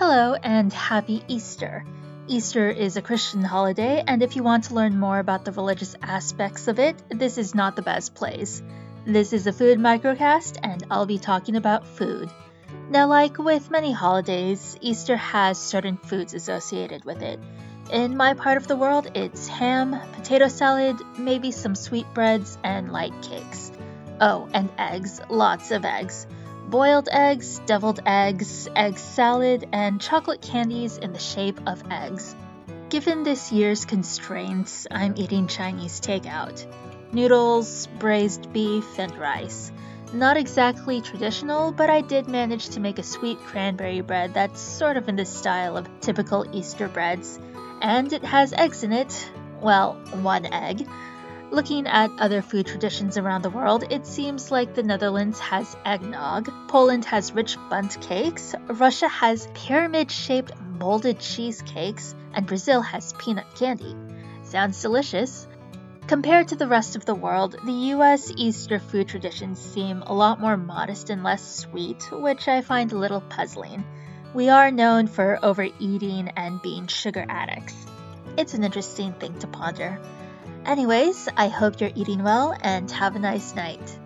Hello and happy Easter. Easter is a Christian holiday, and if you want to learn more about the religious aspects of it, this is not the best place. This is a food microcast, and I'll be talking about food. Now, like with many holidays, Easter has certain foods associated with it. In my part of the world, it's ham, potato salad, maybe some sweetbreads, and light cakes. Oh, and eggs, lots of eggs boiled eggs, deviled eggs, egg salad, and chocolate candies in the shape of eggs. Given this year's constraints, I'm eating Chinese takeout noodles, braised beef, and rice. Not exactly traditional, but I did manage to make a sweet cranberry bread that's sort of in the style of typical Easter breads. And it has eggs in it. Well, one egg. Looking at other food traditions around the world, it seems like the Netherlands has eggnog, Poland has rich bundt cakes, Russia has pyramid shaped molded cheesecakes, and Brazil has peanut candy. Sounds delicious. Compared to the rest of the world, the US Easter food traditions seem a lot more modest and less sweet, which I find a little puzzling. We are known for overeating and being sugar addicts. It's an interesting thing to ponder. Anyways, I hope you're eating well and have a nice night.